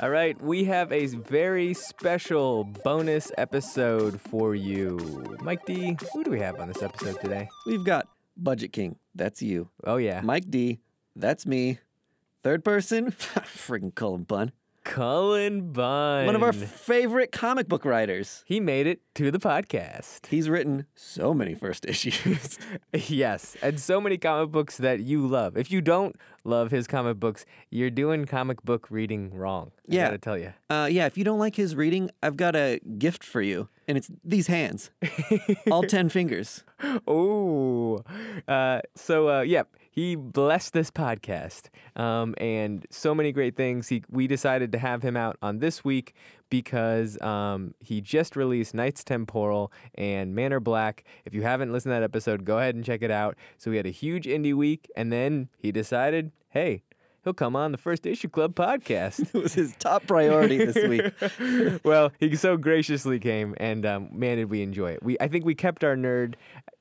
All right, we have a very special bonus episode for you. Mike D, who do we have on this episode today? We've got Budget King. That's you. Oh, yeah. Mike D. That's me. Third person, friggin' Cullen Bunn. Cullen Bunn. One of our favorite comic book writers. He made it to the podcast. He's written so many first issues. yes, and so many comic books that you love. If you don't love his comic books, you're doing comic book reading wrong. I Yeah. gotta tell you. uh, yeah, if you don't like his reading, I've got a gift for you, and it's these hands, all ten fingers. Oh, uh, so uh, yep, he blessed this podcast, um, and so many great things. He we decided to have him out on this week because um, he just released Knights Temporal and Manor Black. If you haven't listened to that episode, go ahead and check it out. So we had a huge indie week, and then he decided, hey. He'll come on the First Issue Club podcast. It was his top priority this week. well, he so graciously came, and um, man, did we enjoy it. We I think we kept our nerd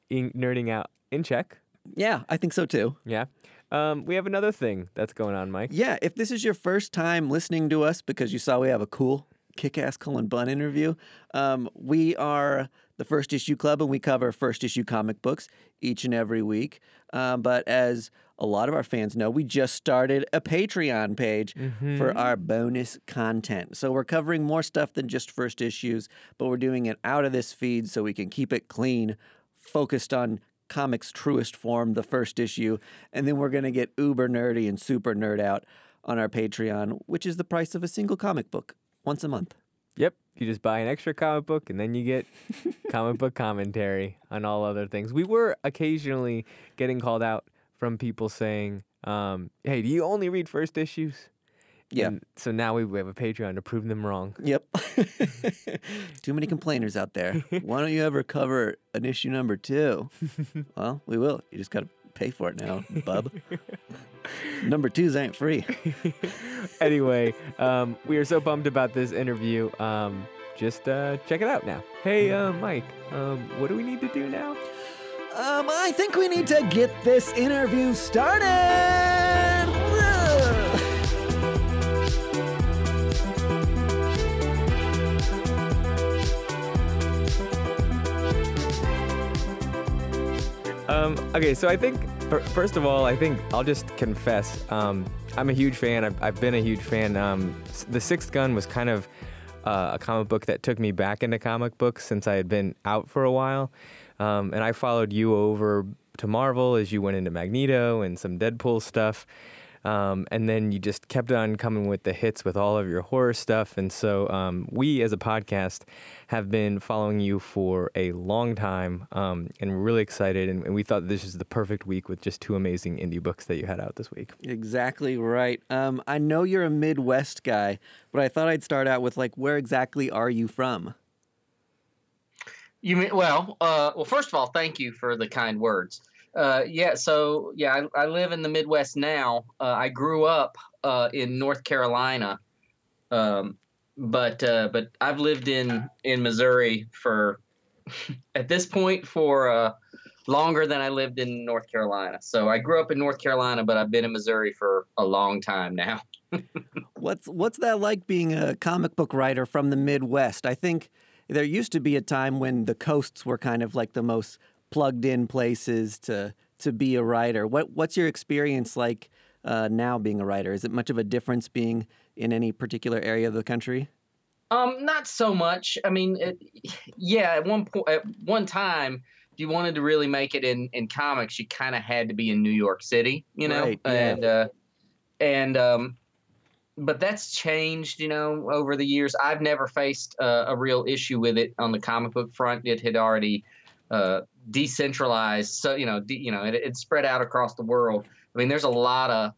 in, nerding out in check. Yeah, I think so too. Yeah. Um, we have another thing that's going on, Mike. Yeah, if this is your first time listening to us because you saw we have a cool kick-ass Cullen Bunn interview, um, we are the First Issue Club and we cover first issue comic books each and every week. Um, but as a lot of our fans know, we just started a Patreon page for our bonus content. So we're covering more stuff than just first issues, but we're doing it out of this feed so we can keep it clean, focused on comics' truest form, the first issue, and then we're going to get uber nerdy and super nerd out on our Patreon, which is the price of a single comic book once a month. Yep. You just buy an extra comic book, and then you get comic book commentary on all other things. We were occasionally getting called out from people saying, um, "Hey, do you only read first issues?" Yeah. And so now we have a Patreon to prove them wrong. Yep. Too many complainers out there. Why don't you ever cover an issue number two? well, we will. You just got to pay for it now, bub. number twos ain't free. anyway, um, we are so bummed about this interview. Um, just uh, check it out now. Hey, uh, Mike, um, what do we need to do now? Um, I think we need to get this interview started. Um, okay, so I think first of all, I think I'll just confess. Um, I'm a huge fan. I've, I've been a huge fan. Um, the Sixth Gun was kind of uh, a comic book that took me back into comic books since I had been out for a while, um, and I followed you over to Marvel as you went into Magneto and some Deadpool stuff. Um, and then you just kept on coming with the hits with all of your horror stuff. And so um, we, as a podcast, have been following you for a long time um, and we're really excited. And, and we thought this is the perfect week with just two amazing indie books that you had out this week. Exactly right. Um, I know you're a Midwest guy, but I thought I'd start out with like, where exactly are you from? You mean well? Uh, well, first of all, thank you for the kind words. Uh, yeah, so yeah, I, I live in the Midwest now. Uh, I grew up uh, in North Carolina, um, but uh, but I've lived in in Missouri for at this point for uh, longer than I lived in North Carolina. So I grew up in North Carolina, but I've been in Missouri for a long time now. What's what's that like being a comic book writer from the Midwest? I think there used to be a time when the coasts were kind of like the most plugged in places to to be a writer. What what's your experience like uh, now being a writer? Is it much of a difference being in any particular area of the country? Um, not so much. I mean, it, yeah, at one point, at one time, if you wanted to really make it in in comics, you kind of had to be in New York City, you know, Right, yeah. and uh, and um, but that's changed, you know, over the years. I've never faced uh, a real issue with it on the comic book front. It had already uh, decentralized, so you know, de- you know, it, it spread out across the world. I mean, there's a lot of,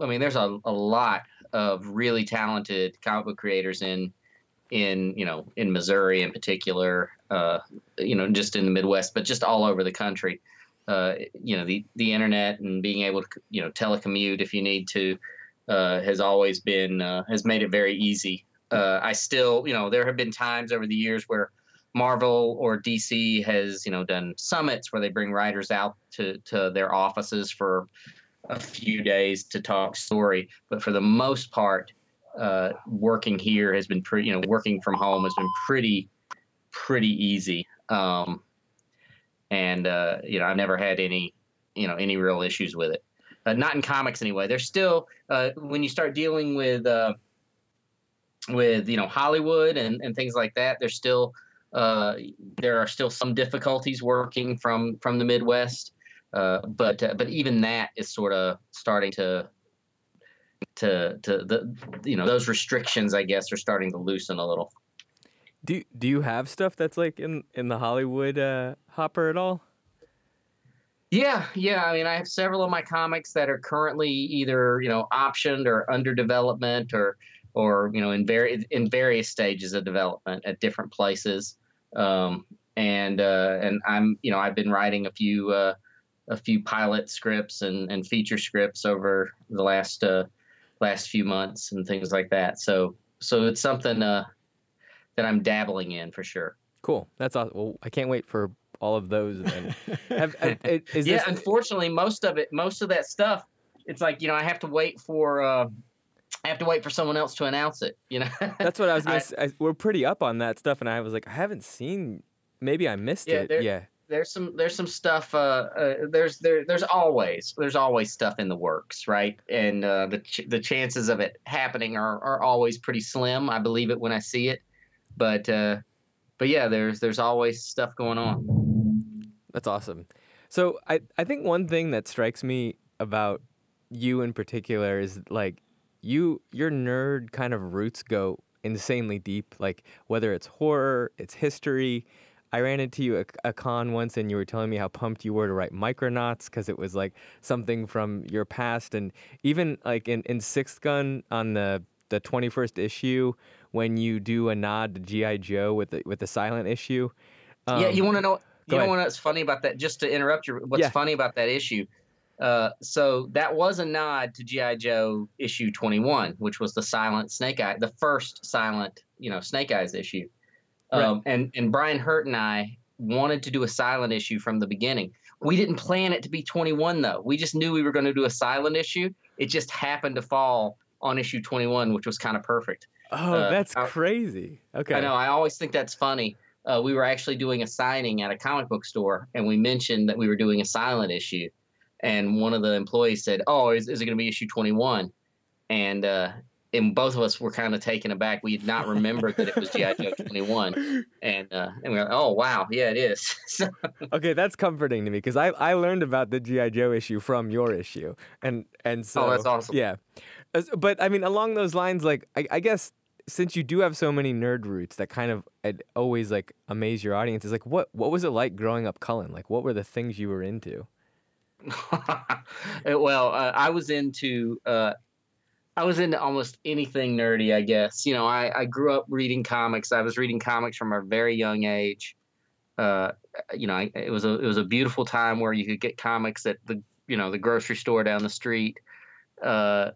I mean, there's a, a lot of really talented comic book creators in in you know in Missouri in particular, uh, you know, just in the Midwest, but just all over the country. Uh, you know, the the internet and being able to you know telecommute if you need to uh, has always been uh, has made it very easy. Uh, I still, you know, there have been times over the years where Marvel or DC has you know done summits where they bring writers out to to their offices for a few days to talk story, but for the most part, uh, working here has been pretty, you know, working from home has been pretty, pretty easy. Um, and uh, you know, I've never had any, you know, any real issues with it. Uh, not in comics anyway. There's still uh, when you start dealing with uh, with you know Hollywood and, and things like that. There's still uh, there are still some difficulties working from from the Midwest, uh, but uh, but even that is sort of starting to to to the you know those restrictions I guess are starting to loosen a little. Do do you have stuff that's like in in the Hollywood uh, hopper at all? Yeah, yeah. I mean, I have several of my comics that are currently either you know optioned or under development or or you know in very in various stages of development at different places. Um, and uh, and I'm you know I've been writing a few uh, a few pilot scripts and, and feature scripts over the last uh, last few months and things like that. So so it's something uh, that I'm dabbling in for sure. Cool. That's awesome. Well, I can't wait for all of those. And have, have, is yeah, this, unfortunately, most of it, most of that stuff, it's like you know I have to wait for. I have to wait for someone else to announce it, you know. That's what I was gonna say. I, we're pretty up on that stuff, and I was like, I haven't seen. Maybe I missed Yeah, it. there- Yeah. there's some there's some stuff uh, uh there's there there's always there's always stuff in the works right and uh the ch- the chances of it happening are are always pretty slim i believe it when i see it but uh but yeah there's there's always stuff going on That's awesome. So I I think one thing that strikes me about you in particular is like you your nerd kind of roots go insanely deep. Like whether it's horror, it's history. I ran into you at a con once, and you were telling me how pumped you were to write Micronauts because it was like something from your past, and even like in, in Sixth Gun on the the twenty first issue when you do a nod to GI Joe with the with the silent issue. yeah you um, want to know you know what's funny about that just to interrupt you what's Yeah. funny about that issue uh, so that was a nod to GI Joe issue 21, which was the silent Snake Eye, the first silent, you know, Snake Eyes issue. Um, and and Brian Hurtt and I wanted to do a silent issue from the beginning. We didn't plan it to be 21 though. We just knew we were going to do a silent issue. It just happened to fall on issue 21, which was kind of perfect. Oh, Uh, that's I- crazy. Okay. I know. I always think that's funny. Uh, we were actually doing a signing at a comic book store, and we mentioned that we were doing a silent issue. And one of the employees said, "Oh, is, is it going to be issue 21?" And uh, and both of us were kind of taken aback. We had not remembered that it was GI Joe 21, and uh, and we were like, "Oh, wow, yeah, it is." so, Okay, that's comforting to me because I, I learned about the GI Joe issue from your issue, and and so Oh, that's awesome. Yeah, As- but I mean along those lines, like I, I guess since you do have so many nerd roots that kind of I'd always like amaze your audience is like what what was it like growing up Cullen? Like what were the things you were into? well, uh, I was into uh, I was into almost anything nerdy, I guess. You know, I, I grew up reading comics. I was reading comics from a very young age. Uh, you know, I, it was a it was a beautiful time where you could get comics at the you know the grocery store down the street, uh,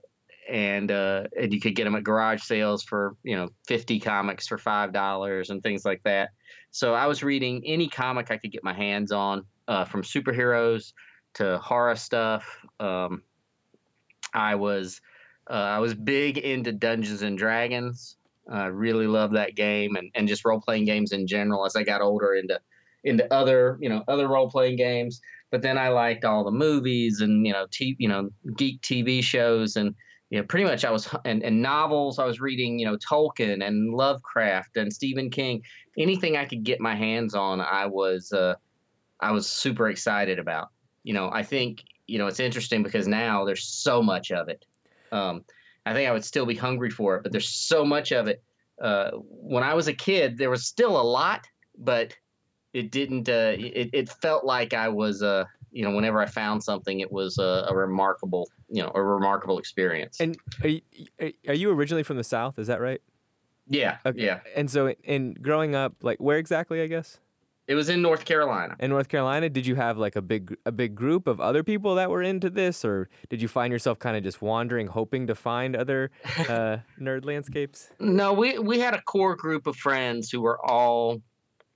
and uh, and you could get them at garage sales for you know fifty comics for five dollars and things like that. So I was reading any comic I could get my hands on, uh, from superheroes to horror stuff. Um, I was uh, I was big into Dungeons and Dragons. I really loved that game and, and just role playing games in general. As I got older into into other you know other role playing games, but then I liked all the movies and you know t- you know geek TV shows and you know pretty much I was and, and novels. I was reading you know Tolkien and Lovecraft and Stephen King. Anything I could get my hands on, I was uh, I was super excited about you know, I think, you know, it's interesting because now there's so much of it. Um, I think I would still be hungry for it, but there's so much of it. Uh, when I was a kid, there was still a lot, but it didn't, uh, it, it felt like I was, uh, you know, whenever I found something, it was a, a remarkable, you know, a remarkable experience. And are you, are you originally from the South? Is that right? yeah. Okay. Yeah. And so in growing up, like where exactly? I guess It was in North Carolina. in North Carolina, did you have like a big a big group of other people that were into this, or did you find yourself kind of just wandering, hoping to find other uh, nerd landscapes? No, we we had a core group of friends who were all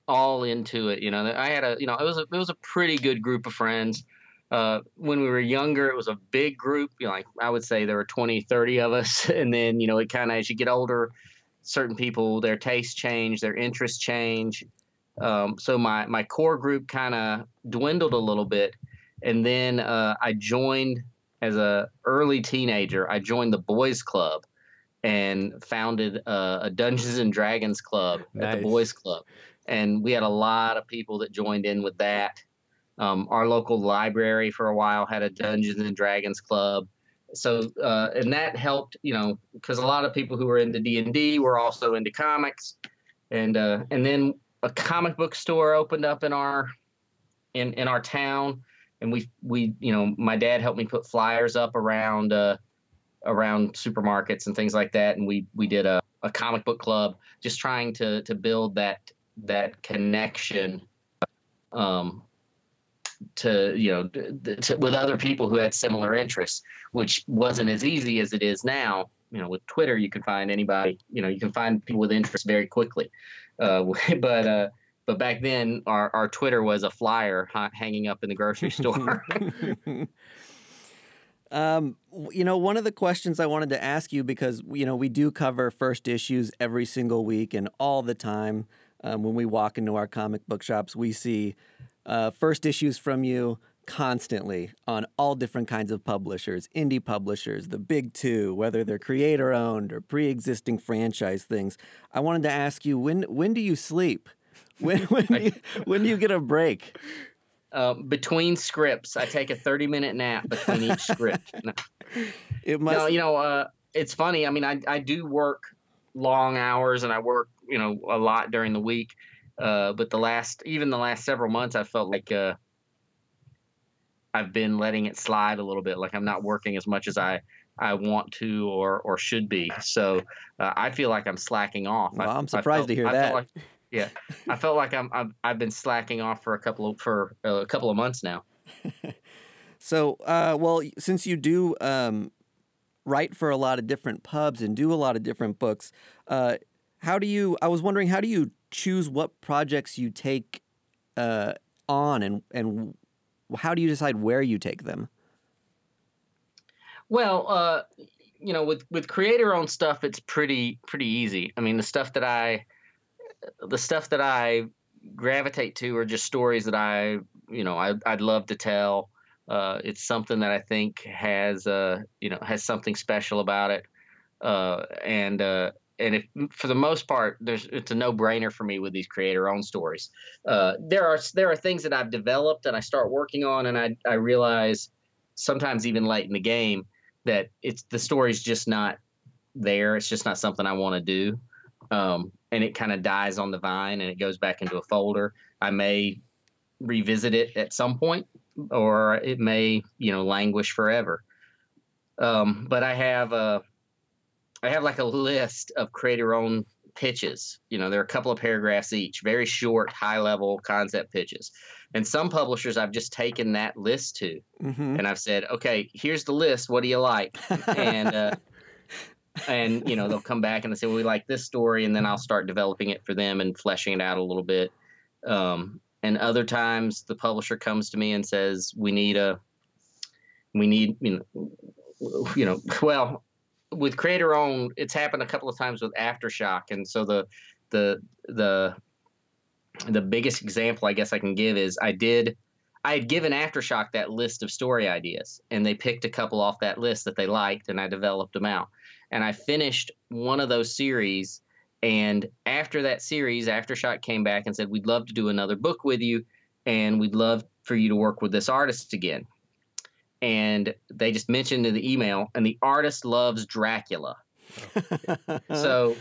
all into it. You know, I had a you know it was a it was a pretty good group of friends. uh, when we were younger, it was a big group. You know, like I would say there were 20, 30 of us. And then, you know, it kind of, as you get older, certain people, their tastes change, their interests change. Um, so my, my core group kind of dwindled a little bit. And then uh, I joined as a early teenager, I joined the boys club and founded a, a Dungeons and Dragons club nice. at the boys club. And we had a lot of people that joined in with that. Um, our local library for a while had a Dungeons and Dragons club. So uh, and that helped, you know, because a lot of people who were into D and D were also into comics, and uh, and then a comic book store opened up in our in in our town, and we we you know my dad helped me put flyers up around uh, around supermarkets and things like that, and we we did a, a comic book club, just trying to to build that that connection um, to you know to, with other people who had similar interests, which wasn't as easy as it is now. You know, with Twitter, you can find anybody. You know, you can find people with interests very quickly. Uh, but uh, but back then, our our Twitter was a flyer hanging up in the grocery store. Um, you know, one of the questions I wanted to ask you because you know we do cover first issues every single week and all the time. Um, when we walk into our comic book shops, we see uh, first issues from you constantly on all different kinds of publishers, indie publishers, the big two, whether they're creator owned or pre existing franchise things. I wanted to ask you when when do you sleep? When when do you, when do you get a break? Uh, between scripts, I take a thirty minute nap between each script. No, it must... no you know, uh, it's funny. I mean, I I do work long hours and I work you know a lot during the week uh, but the last, even the last several months, I felt like uh, I've been letting it slide a little bit. Like I'm not working as much as I I want to or or should be. So uh, I feel like I'm slacking off. Well, I, am surprised felt, to hear I that. Like, yeah, I felt like I'm I've, I've been slacking off for a couple of for a couple of months now. so, uh, well, since you do um, write for a lot of different pubs and do a lot of different books, uh, how do you? I was wondering, how do you choose what projects you take uh, on, and and how do you decide where you take them? Well, uh, you know, with with creator owned stuff, it's pretty pretty easy. I mean, the stuff that I the stuff that I gravitate to are just stories that I, you know, I, I'd love to tell. Uh, it's something that I think has, uh, you know, has something special about it, uh, and uh, and if for the most part there's it's a no-brainer for me with these creator-owned stories. Uh, there are there are things that i've developed and i start working on and i i realize sometimes even late in the game that it's the story's just not there. It's just not something i want to do. Um, and it kind of dies on the vine and it goes back into a folder. I may revisit it at some point or it may you know languish forever. Um, but i have a I have like a list of creator owned pitches. You know, there are a couple of paragraphs each, very short, high level concept pitches. And some publishers I've just taken that list to mm-hmm. and I've said, okay, here's the list. What do you like? and, uh, and you know they'll come back and they say well, we like this story and then i'll start developing it for them and fleshing it out a little bit um, and other times the publisher comes to me and says we need a we need you know you know well with creator own, it's happened a couple of times with aftershock, and so the the the the biggest example I guess I can give is I did I had given aftershock that list of story ideas, and they picked a couple off that list that they liked, and I developed them out, and I finished one of those series. And after that series, Aftershock came back and said, We'd love to do another book with you, and we'd love for you to work with this artist again and they just mentioned in the email, and the artist loves Dracula. so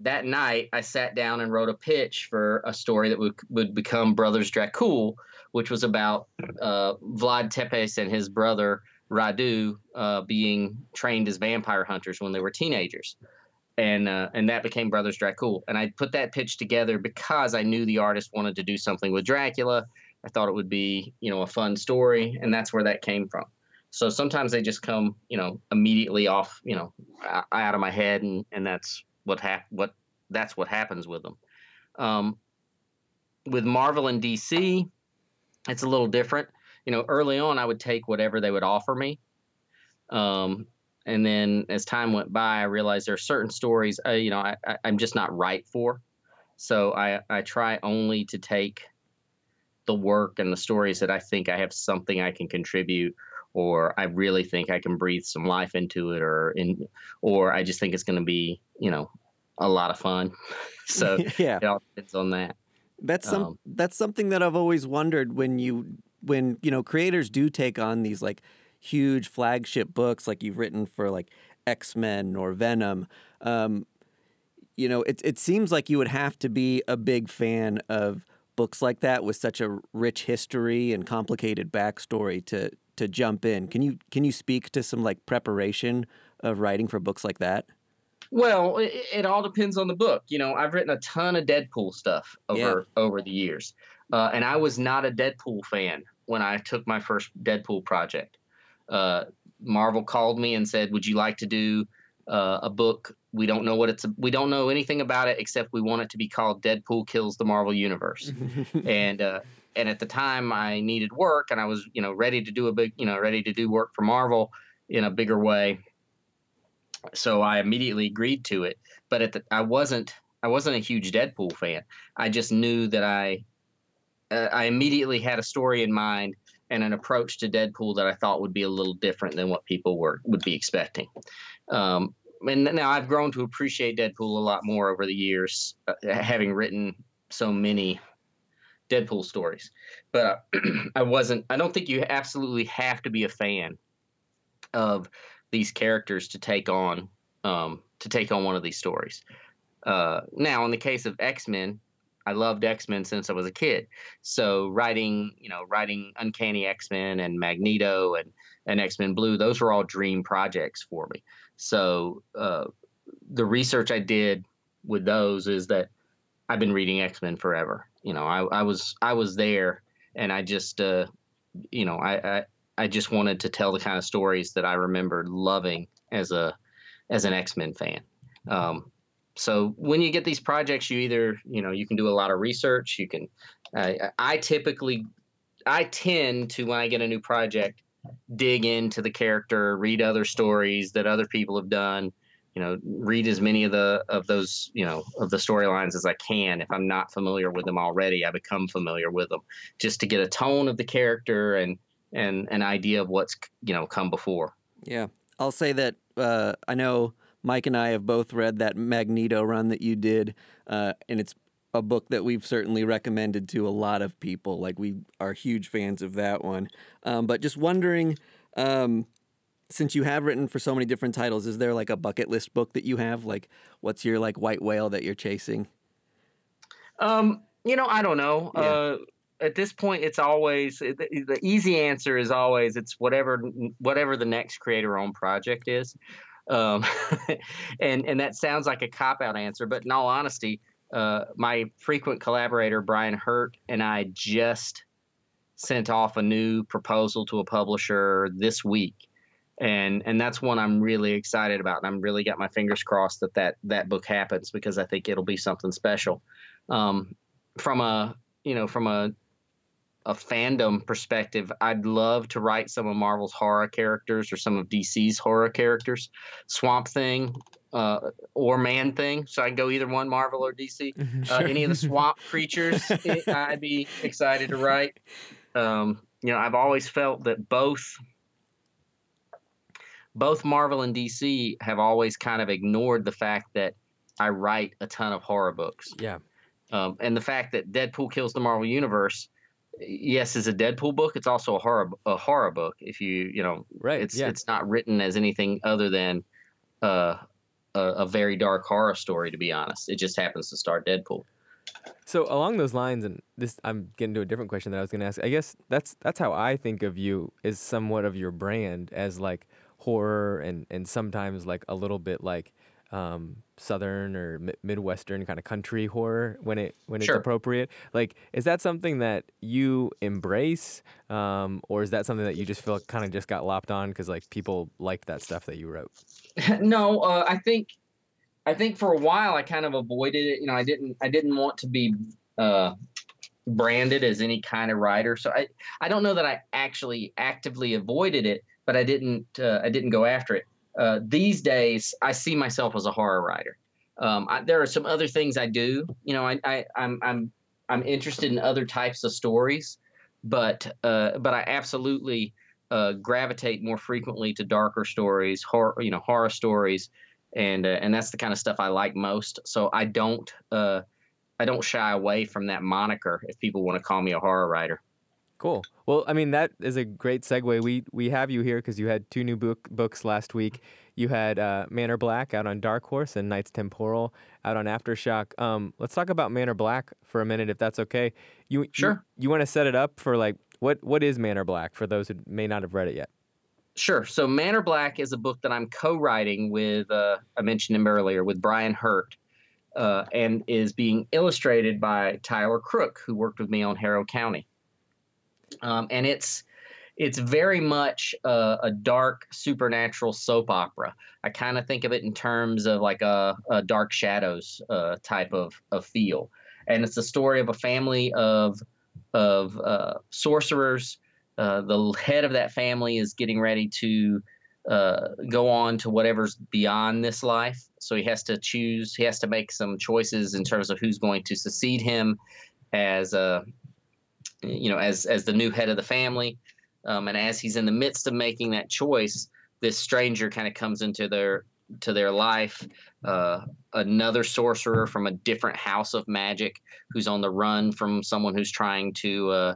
that night, I sat down and wrote a pitch for a story that would, would become Brothers Dracul, which was about uh, Vlad Tepes and his brother Radu uh, being trained as vampire hunters when they were teenagers. And, uh, and that became Brothers Dracul. And I put that pitch together because I knew the artist wanted to do something with Dracula. I thought it would be, you know, a fun story, and that's where that came from. So sometimes they just come, you know, immediately off, you know, out of my head, and and that's what hap- what that's what happens with them. Um, with Marvel and DC, it's a little different. you know, early on I would take whatever they would offer me. Um, and then as time went by, I realized there are certain stories, uh, you know, I, I, I'm just not right for. So I, I try only to take the work and the stories that I think I have something I can contribute or I really think I can breathe some life into it or in or I just think it's going to be, you know, a lot of fun. so yeah. it all depends on that. That's some Um, that's something that I've always wondered when you when you know creators do take on these like huge flagship books like you've written for like X-Men or Venom. Um, you know, it it seems like you would have to be a big fan of books like that with such a rich history and complicated backstory to to jump in. Can you can you speak to some like preparation of writing for books like that? Well, it, it all depends on the book. You know, I've written a ton of Deadpool stuff over over the years, uh, and I was not a Deadpool fan when I took my first Deadpool project. Uh, Marvel called me and said, "Would you like to do uh, a book? We don't know what it's. We don't know anything about it except we want it to be called Deadpool Kills the Marvel Universe." and uh, and at the time, I needed work, and I was you know ready to do a big you know ready to do work for Marvel in a bigger way so I immediately agreed to it. But at the, I wasn't I wasn't a huge Deadpool fan. I just knew that I uh, I immediately had a story in mind and an approach to Deadpool that I thought would be a little different than what people were would be expecting. Um, and now I've grown to appreciate Deadpool a lot more over the years, uh, having written so many Deadpool stories. But I wasn't. I don't think you absolutely have to be a fan of these characters to take on um, to take on one of these stories. Uh, now, in the case of X Men, I loved X Men since I was a kid. So writing, you know, writing Uncanny X Men and Magneto and and X Men Blue, those were all dream projects for me. So uh, the research I did with those is that I've been reading X Men forever. You know, I, I was I was there, and I just uh, you know I, I I just wanted to tell the kind of stories that I remembered loving as a as an X Men fan. Um, so when you get these projects, you either you know you can do a lot of research. You can I I typically I tend to when I get a new project dig into the character, read other stories that other people have done. You know, read as many of the of those you know of the storylines as I can. If I'm not familiar with them already, I become familiar with them just to get a tone of the character and and an idea of what's you know come before. Yeah, I'll say that uh, I know Mike and I have both read that Magneto run that you did, uh, and it's a book that we've certainly recommended to a lot of people. Like we are huge fans of that one. Um, but just wondering, um, since you have written for so many different titles, is there like a bucket list book that you have? Like, what's your like white whale that you're chasing? Um, you know, I don't know. Yeah. Uh, at this point, it's always the, easy answer is always it's whatever whatever the next creator-owned project is. Um, and and that sounds like a cop out answer, but in all honesty, uh, my frequent collaborator Brian Hurtt and I just sent off a new proposal to a publisher this week, and and that's one I'm really excited about. And I'm really got my fingers crossed that that that book happens because I think it'll be something special. Um, from a you know from a a fandom perspective, I'd love to write some of Marvel's horror characters or some of DC's horror characters, Swamp Thing, uh, or Man Thing. So I can go either one, Marvel or DC. Uh, any of the swamp creatures, it, I'd be excited to write. Um, you know, I've always felt that both both Marvel and DC have always kind of ignored the fact that I write a ton of horror books. Yeah. Um, and the fact that Deadpool kills the Marvel Universe, yes, is a Deadpool book. It's also a horror a horror book. If you you know, Right, It's yeah. it's not written as anything other than uh, a, a very dark horror story. To be honest, it just happens to star Deadpool. So along those lines, and this, I'm getting to a different question that I was going to ask. I guess that's that's how I think of you is somewhat of your brand as like horror and and sometimes like a little bit like um, southern or mi- midwestern kind of country horror when it when it's Sure. appropriate. Like, is that something that you embrace, um, or is that something that you just feel kind of just got lopped on because like people liked that stuff that you wrote? no, uh, I think I think for a while I kind of avoided it. You know, I didn't I didn't want to be uh, branded as any kind of writer. So I I don't know that I actually actively avoided it, but I didn't uh, I didn't go after it. Uh, these days, I see myself as a horror writer. Um, I, there are some other things I do. You know, I, I I'm I'm I'm interested in other types of stories, but uh, but I absolutely uh, gravitate more frequently to darker stories, horror you know horror stories, and uh, and that's the kind of stuff I like most. So I don't uh, I don't shy away from that moniker if people want to call me a horror writer. Cool. Well, I mean that is a great segue. We we have you here because you had two new book books last week. You had uh, Manor Black out on Dark Horse and Knights Temporal out on Aftershock. Um, let's talk about Manor Black for a minute, if that's okay. You sure. You, you want to set it up for like what what is Manor Black for those who may not have read it yet? Sure. So Manor Black is a book that I'm co-writing with uh, I mentioned him earlier with Brian Hurtt. Uh, and is being illustrated by Tyler Crook, who worked with me on Harrow County um, and it's it's very much a, a, dark supernatural soap opera. I kind of think of it in terms of like a, a Dark Shadows uh, type of, of feel, and it's the story of a family of of uh, sorcerers. Uh, the head of that family is getting ready to uh, go on to whatever's beyond this life, so he has to choose. He has to make some choices in terms of who's going to succeed him as a you know, as as the new head of the family. Um, and as he's in the midst of making that choice, this stranger kind of comes into their to their life. Uh, another sorcerer from a different house of magic who's on the run from someone who's trying to uh,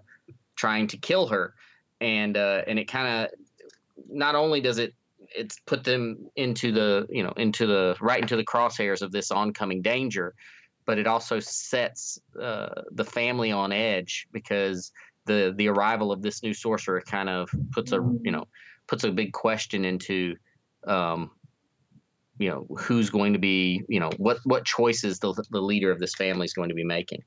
trying to kill her, and uh, and it kind of not only does it it's put them into the you know into the right into the crosshairs of this oncoming danger but it also sets uh, the family on edge because the the arrival of this new sorcerer kind of puts a you know puts a big question into um, you know who's going to be you know what what choices the the leader of this family is going to be making.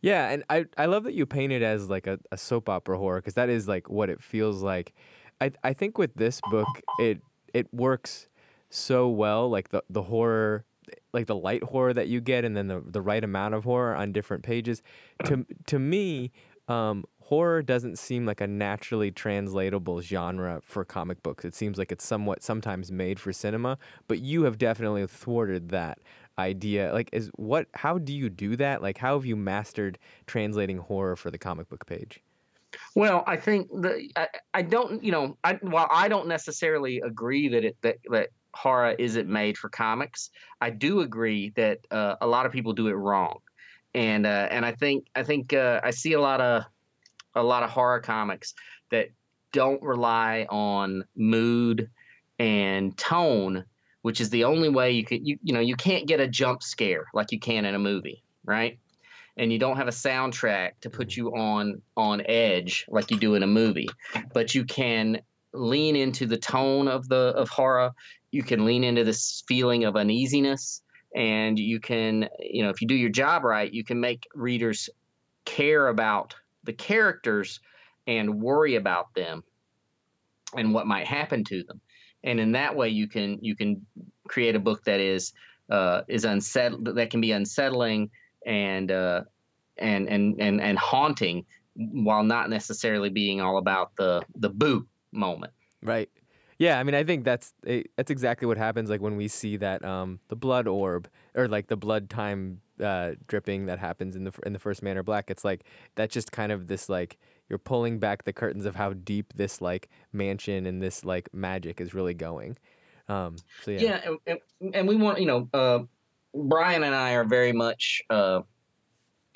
Yeah, and I I love that you paint it as like a, a soap opera horror because that is like what it feels like. I I think with this book it it works so well like the the horror like the light horror that you get and then the, the right amount of horror on different pages. To to me um, horror doesn't seem like a naturally translatable genre for comic books. It seems like it's somewhat sometimes made for cinema but you have definitely thwarted that idea. Like is what how do you do that? Like how have you mastered translating horror for the comic book page? Well, I think the I, I don't you know I while I don't necessarily agree that it that that horror isn't made for comics. I do agree that uh, a lot of people do it wrong, and uh, and I think I think uh, I see a lot of a lot of horror comics that don't rely on mood and tone, which is the only way you could you you know you can't get a jump scare like you can in a movie, right? And you don't have a soundtrack to put you on on edge like you do in a movie, but you can lean into the tone of the of horror. You can lean into this feeling of uneasiness and you can you know if you do your job right you can make readers care about the characters and worry about them and what might happen to them. And in that way you can you can create a book that is uh, is unsettled that can be unsettling and uh, and and and and haunting while not necessarily being all about the the boo moment right yeah, I mean, I think that's eh, that's exactly what happens. Like when we see that um, the blood orb or like the blood time uh, dripping that happens in the in the first Manor Black. It's like that's just kind of this like you're pulling back the curtains of how deep this like mansion and this like magic is really going. Um, so yeah, yeah, and, and, and we want you know, uh, Brian and I are very much. Uh,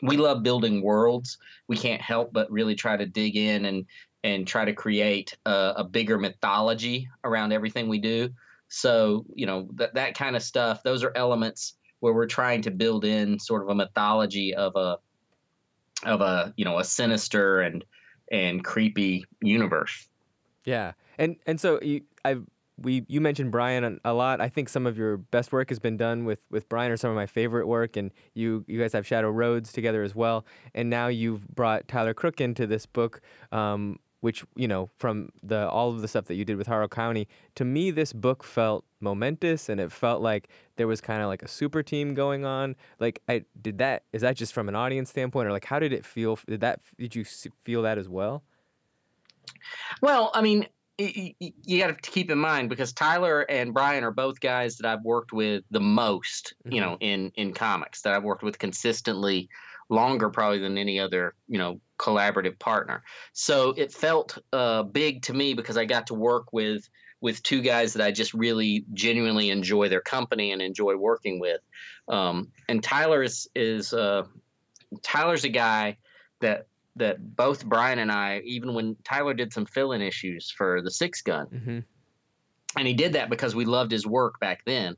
we love building worlds. We can't help but really try to dig in and and try to create a, a bigger mythology around everything we do. So, you know, that, that kind of stuff, those are elements where we're trying to build in sort of a mythology of a of a, you know, a sinister and and creepy universe. Yeah. And and so you, I've we you mentioned Brian a lot. I think some of your best work has been done with with Brian, or some of my favorite work. And you you guys have Shadow Roads together as well. And now you've brought Tyler Crook into this book. Um, which you know from the all of the stuff that you did with Harrow County, to me this book felt momentous and it felt like there was kind of like a super team going on. Like I did that is that just from an audience standpoint or like how did it feel? Did that did you feel that as well? Well, I mean, you got to keep in mind because Tyler and Brian are both guys that I've worked with the most, you mm-hmm. know, in in comics that I've worked with consistently longer probably than any other, you know, collaborative partner. So it felt uh, big to me because I got to work with with two guys that I just really genuinely enjoy their company and enjoy working with. Um, and Tyler is is uh, Tyler's a guy that that both Brian and I, even when Tyler did some fill-in issues for the Six Gun, mm-hmm. and he did that because we loved his work back then.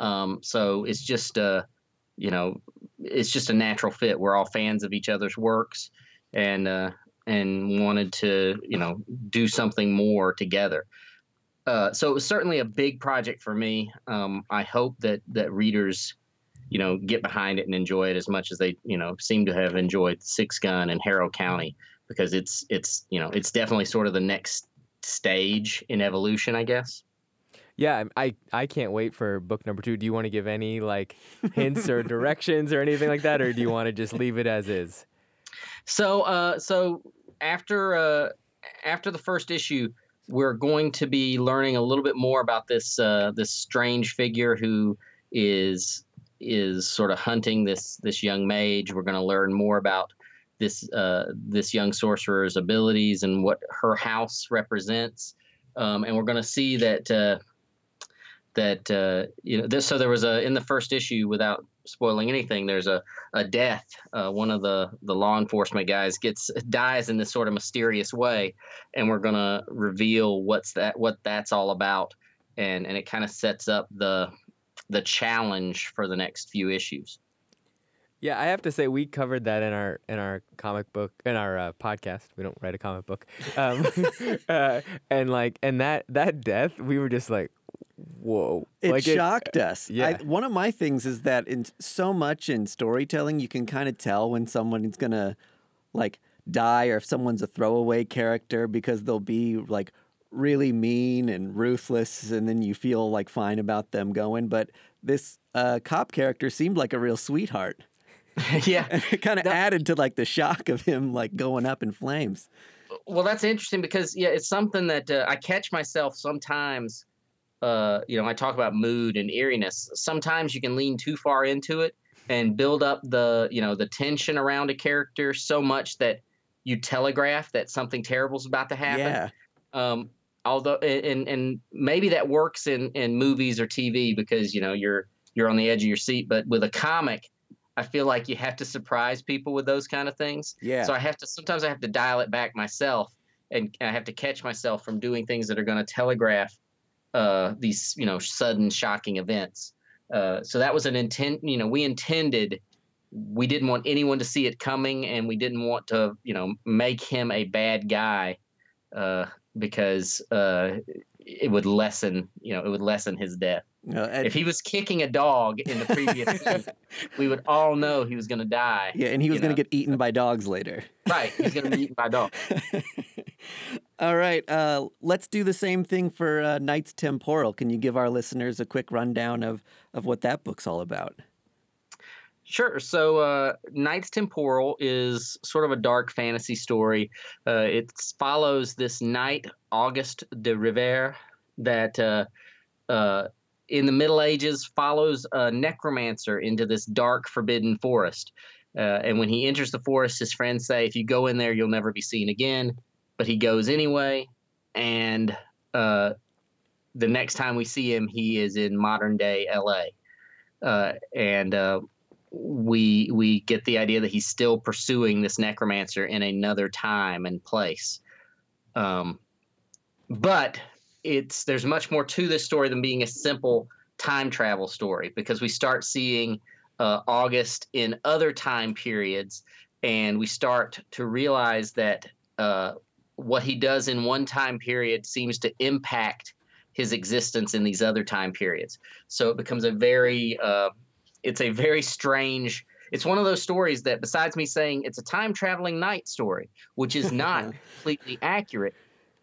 Um, so it's just uh, you know, it's just a natural fit. We're all fans of each other's works, and uh, and wanted to you know do something more together. Uh, so it was certainly a big project for me. Um, I hope that that readers you know, get behind it and enjoy it as much as they, you know, seem to have enjoyed Six Gun and Harrow County because it's it's you know it's definitely sort of the next stage in evolution, I guess. Yeah, I I can't wait for book number two. Do you want to give any like hints or directions or anything like that, or do you want to just leave it as is? So, uh, so after uh, after the first issue, we're going to be learning a little bit more about this uh, this strange figure who is is sort of hunting this this young mage. We're going to learn more about this uh, this young sorcerer's abilities and what her house represents, um, and we're going to see that uh, that uh, you know this. So there was a in the first issue without spoiling anything. There's a a death. Uh, one of the the law enforcement guys gets dies in this sort of mysterious way, and we're to reveal what's that what that's all about, and and it kind of sets up the the challenge for the next few issues. Yeah, I have to say we covered that in our in our comic book in our uh, podcast. We don't write a comic book, um, uh, and like and that that death, we were just like, whoa! It like shocked it, us. Yeah. I, one of my things is that in so much in storytelling, you can kind of tell when someone's gonna like die or if someone's a throwaway character because they'll be like really mean and ruthless, and then you feel like fine about them going. But this uh, cop character seemed like a real sweetheart. yeah, and it kind of added to like the shock of him like going up in flames. Well, that's interesting because yeah, it's something that uh, I catch myself sometimes. Uh, you know, I talk about mood and eeriness. Sometimes you can lean too far into it and build up the you know the tension around a character so much that you telegraph that something terrible is about to happen. Yeah. Um, although and and maybe that works in in movies or TV because you know you're you're on the edge of your seat but with a comic I feel like you have to surprise people with those kind of things. Yeah. So I have to sometimes I have to dial it back myself and I have to catch myself from doing things that are going to telegraph uh, these you know sudden shocking events. Uh, so that was an intent. You know, we intended. We didn't want anyone to see it coming, and we didn't want to, you know, make him a bad guy. Uh, because uh, it would lessen, you know, it would lessen his death. if he was kicking a dog in the previous scene, we would all know he was going to die. Yeah, and he was going to get eaten by dogs later. Right, he's going to be eaten by dogs. all right, uh, let's do the same thing for uh, Knights Temporal. Can you give our listeners a quick rundown of of what that book's all about? Sure. So, uh, Knights Temporal is sort of a dark fantasy story. Uh, it follows this knight, August de Rivere, that uh, uh, in the Middle Ages follows a necromancer into this dark, forbidden forest. Uh, and when he enters the forest, his friends say, if you go in there, you'll never be seen again. But he goes anyway. And uh, the next time we see him, he is in modern day LA. Uh, and uh, we we get the idea that he's still pursuing this necromancer in another time and place. Um, but it's there's much more to this story than being a simple time travel story because we start seeing uh, Auguste in other time periods, and we start to realize that uh, what he does in one time period seems to impact his existence in these other time periods. So it becomes a very uh, it's a very strange it's one of those stories that besides me saying it's a time traveling knight story, which is not completely accurate,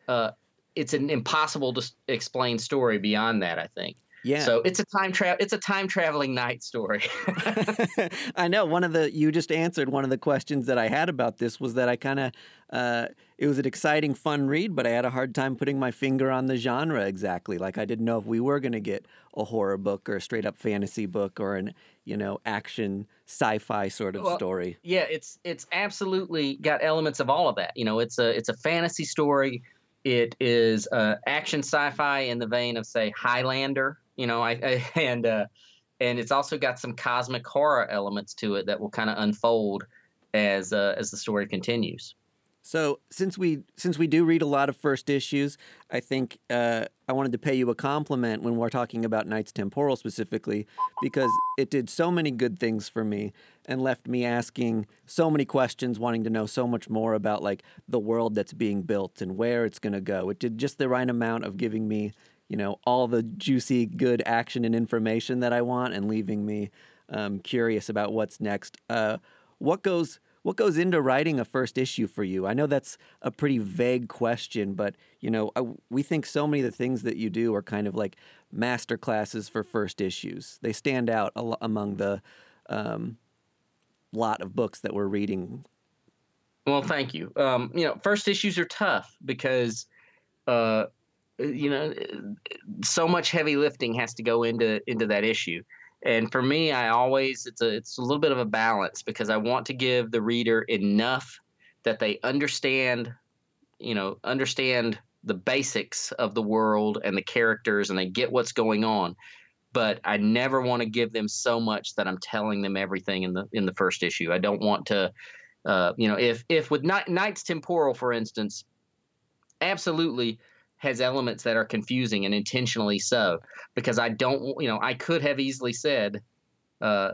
uh, it's an impossible to explain story beyond that. I think. Yeah. So it's a time travel. It's a time traveling knight story. I know one of the you just answered one of the questions that I had about this was that I kind of uh, it was an exciting, fun read, but I had a hard time putting my finger on the genre exactly. Like I didn't know if we were going to get a horror book or a straight up fantasy book or an you know action sci-fi sort of Well, story. yeah, it's it's absolutely got elements of all of that. You know, it's a it's a fantasy story. It is uh, action sci-fi in the vein of say Highlander. You know, I, I and uh, and it's also got some cosmic horror elements to it that will kind of unfold as uh, as the story continues. So since we since we do read a lot of first issues, I think uh, I wanted to pay you a compliment when we're talking about Knights Temporal specifically because it did so many good things for me and left me asking so many questions, wanting to know so much more about like the world that's being built and where it's going to go. It did just the right amount of giving me, you know, all the juicy, good action and information that I want, and leaving me um, curious about what's next. Uh, what goes what goes into writing a first issue for you? I know that's a pretty vague question, but you know, I, we think so many of the things that you do are kind of like master classes for first issues. They stand out a lo- among the um, lot of books that we're reading. Well, thank you. Um, you know, first issues are tough because, uh, you know, so much heavy lifting has to go into into that issue. And for me, I always it's a it's a little bit of a balance because I want to give the reader enough that they understand, you know, understand the basics of the world and the characters and they get what's going on. But I never want to give them so much that I'm telling them everything in the in the first issue. I don't want to uh, you know, if if with Knight, Knight's Temporal, for instance, absolutely has elements that are confusing and intentionally so, because I don't, you know, I could have easily said, uh,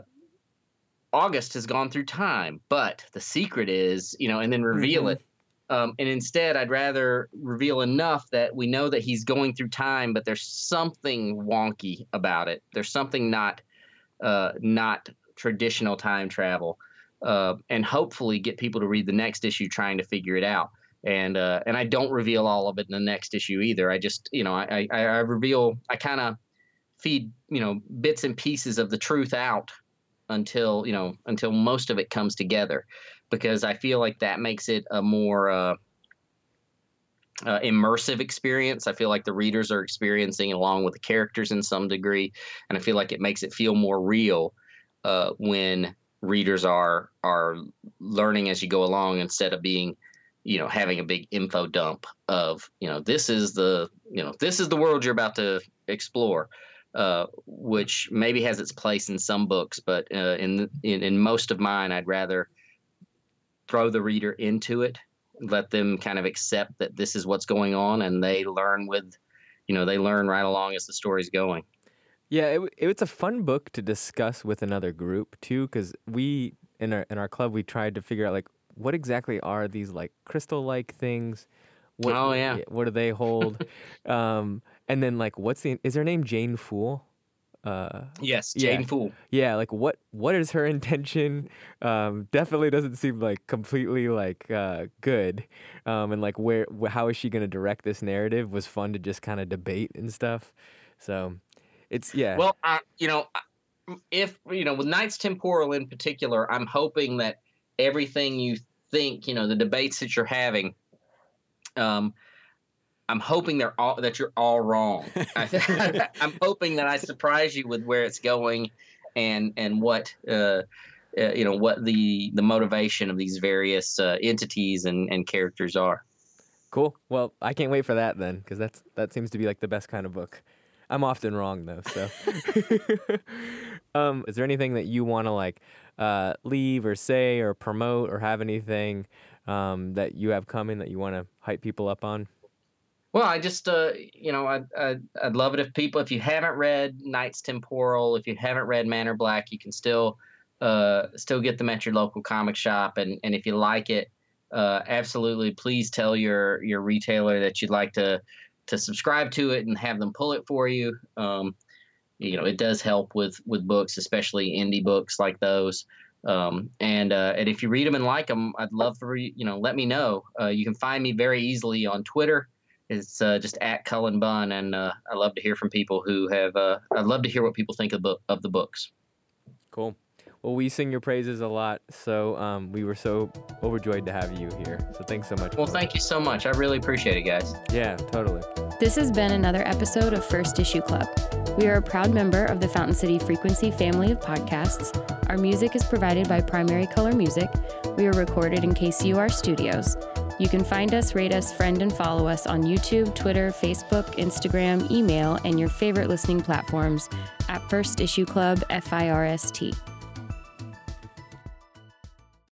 August has gone through time, but the secret is, you know, and then reveal Mhm. it. Um, and instead, I'd rather reveal enough that we know that he's going through time, but there's something wonky about it. There's something not, uh, not traditional time travel uh, and hopefully get people to read the next issue trying to figure it out. And uh, and I don't reveal all of it in the next issue either. I just you know I I, I reveal I kind of feed you know bits and pieces of the truth out until you know until most of it comes together because I feel like that makes it a more uh, uh, immersive experience. I feel like the readers are experiencing along with the characters in some degree, and I feel like it makes it feel more real uh, when readers are are learning as you go along instead of being you know having a big info dump of you know this is the you know this is the world you're about to explore uh, which maybe has its place in some books but uh, in, in in most of mine i'd rather throw the reader into it let them kind of accept that this is what's going on and they learn with you know they learn right along as the story's going. Yeah, it, it's a fun book to discuss with another group too, because we in our in our club we tried to figure out like what exactly are these like crystal-like things. What, Oh, yeah. What do they hold? um, and then like, what's the is her name Jane Fool? Uh, yes Yeah. jane fool yeah, like what what is her intention? Um, definitely doesn't seem like completely like uh, good. Um, and like where wh- how is she gonna direct this narrative was fun to just kind of debate and stuff. So it's yeah. Well, I, you know, if you know, with Knights Temporal in particular, I'm hoping that everything you think, you know, the debates that you're having, um, I'm hoping they're all that you're all wrong. I, I'm hoping that I surprise you with where it's going, and and what. Uh, uh, you know what the the motivation of these various uh, entities and, and characters are. Cool. Well, I can't wait for that then, because that's that seems to be like the best kind of book. I'm often wrong though. So, um, is there anything that you want to like uh, leave or say or promote or have anything um, that you have coming that you want to hype people up on? Well, I just, uh, you know, I'd, I'd, I'd love it if people, if you haven't read Knights Temporal, if you haven't read Manor Black, you can still, uh, still get them at your local comic shop. And, and if you like it, uh, absolutely, please tell your, your retailer that you'd like to, to subscribe to it and have them pull it for you. Um, you know, it does help with, with books, especially indie books like those. Um, and uh, and if you read them and like them, I'd love for you know let me know. Uh, you can find me very easily on Twitter. It's uh, just at Cullen Bunn, and uh, I love to hear from people who have. Uh, I'd love to hear what people think of, book, of the books. Cool. Well, we sing your praises a lot, so um, we were so overjoyed to have you here. So thanks so much. Well, thank you so much. I really appreciate it, guys. Yeah, totally. This has been another episode of First Issue Club. We are a proud member of the Fountain City Frequency family of podcasts. Our music is provided by Primary Color Music. We are recorded in KCUR studios. You can find us, rate us, friend, and follow us on YouTube, Twitter, Facebook, Instagram, email, and your favorite listening platforms at First Issue Club, F I R S T.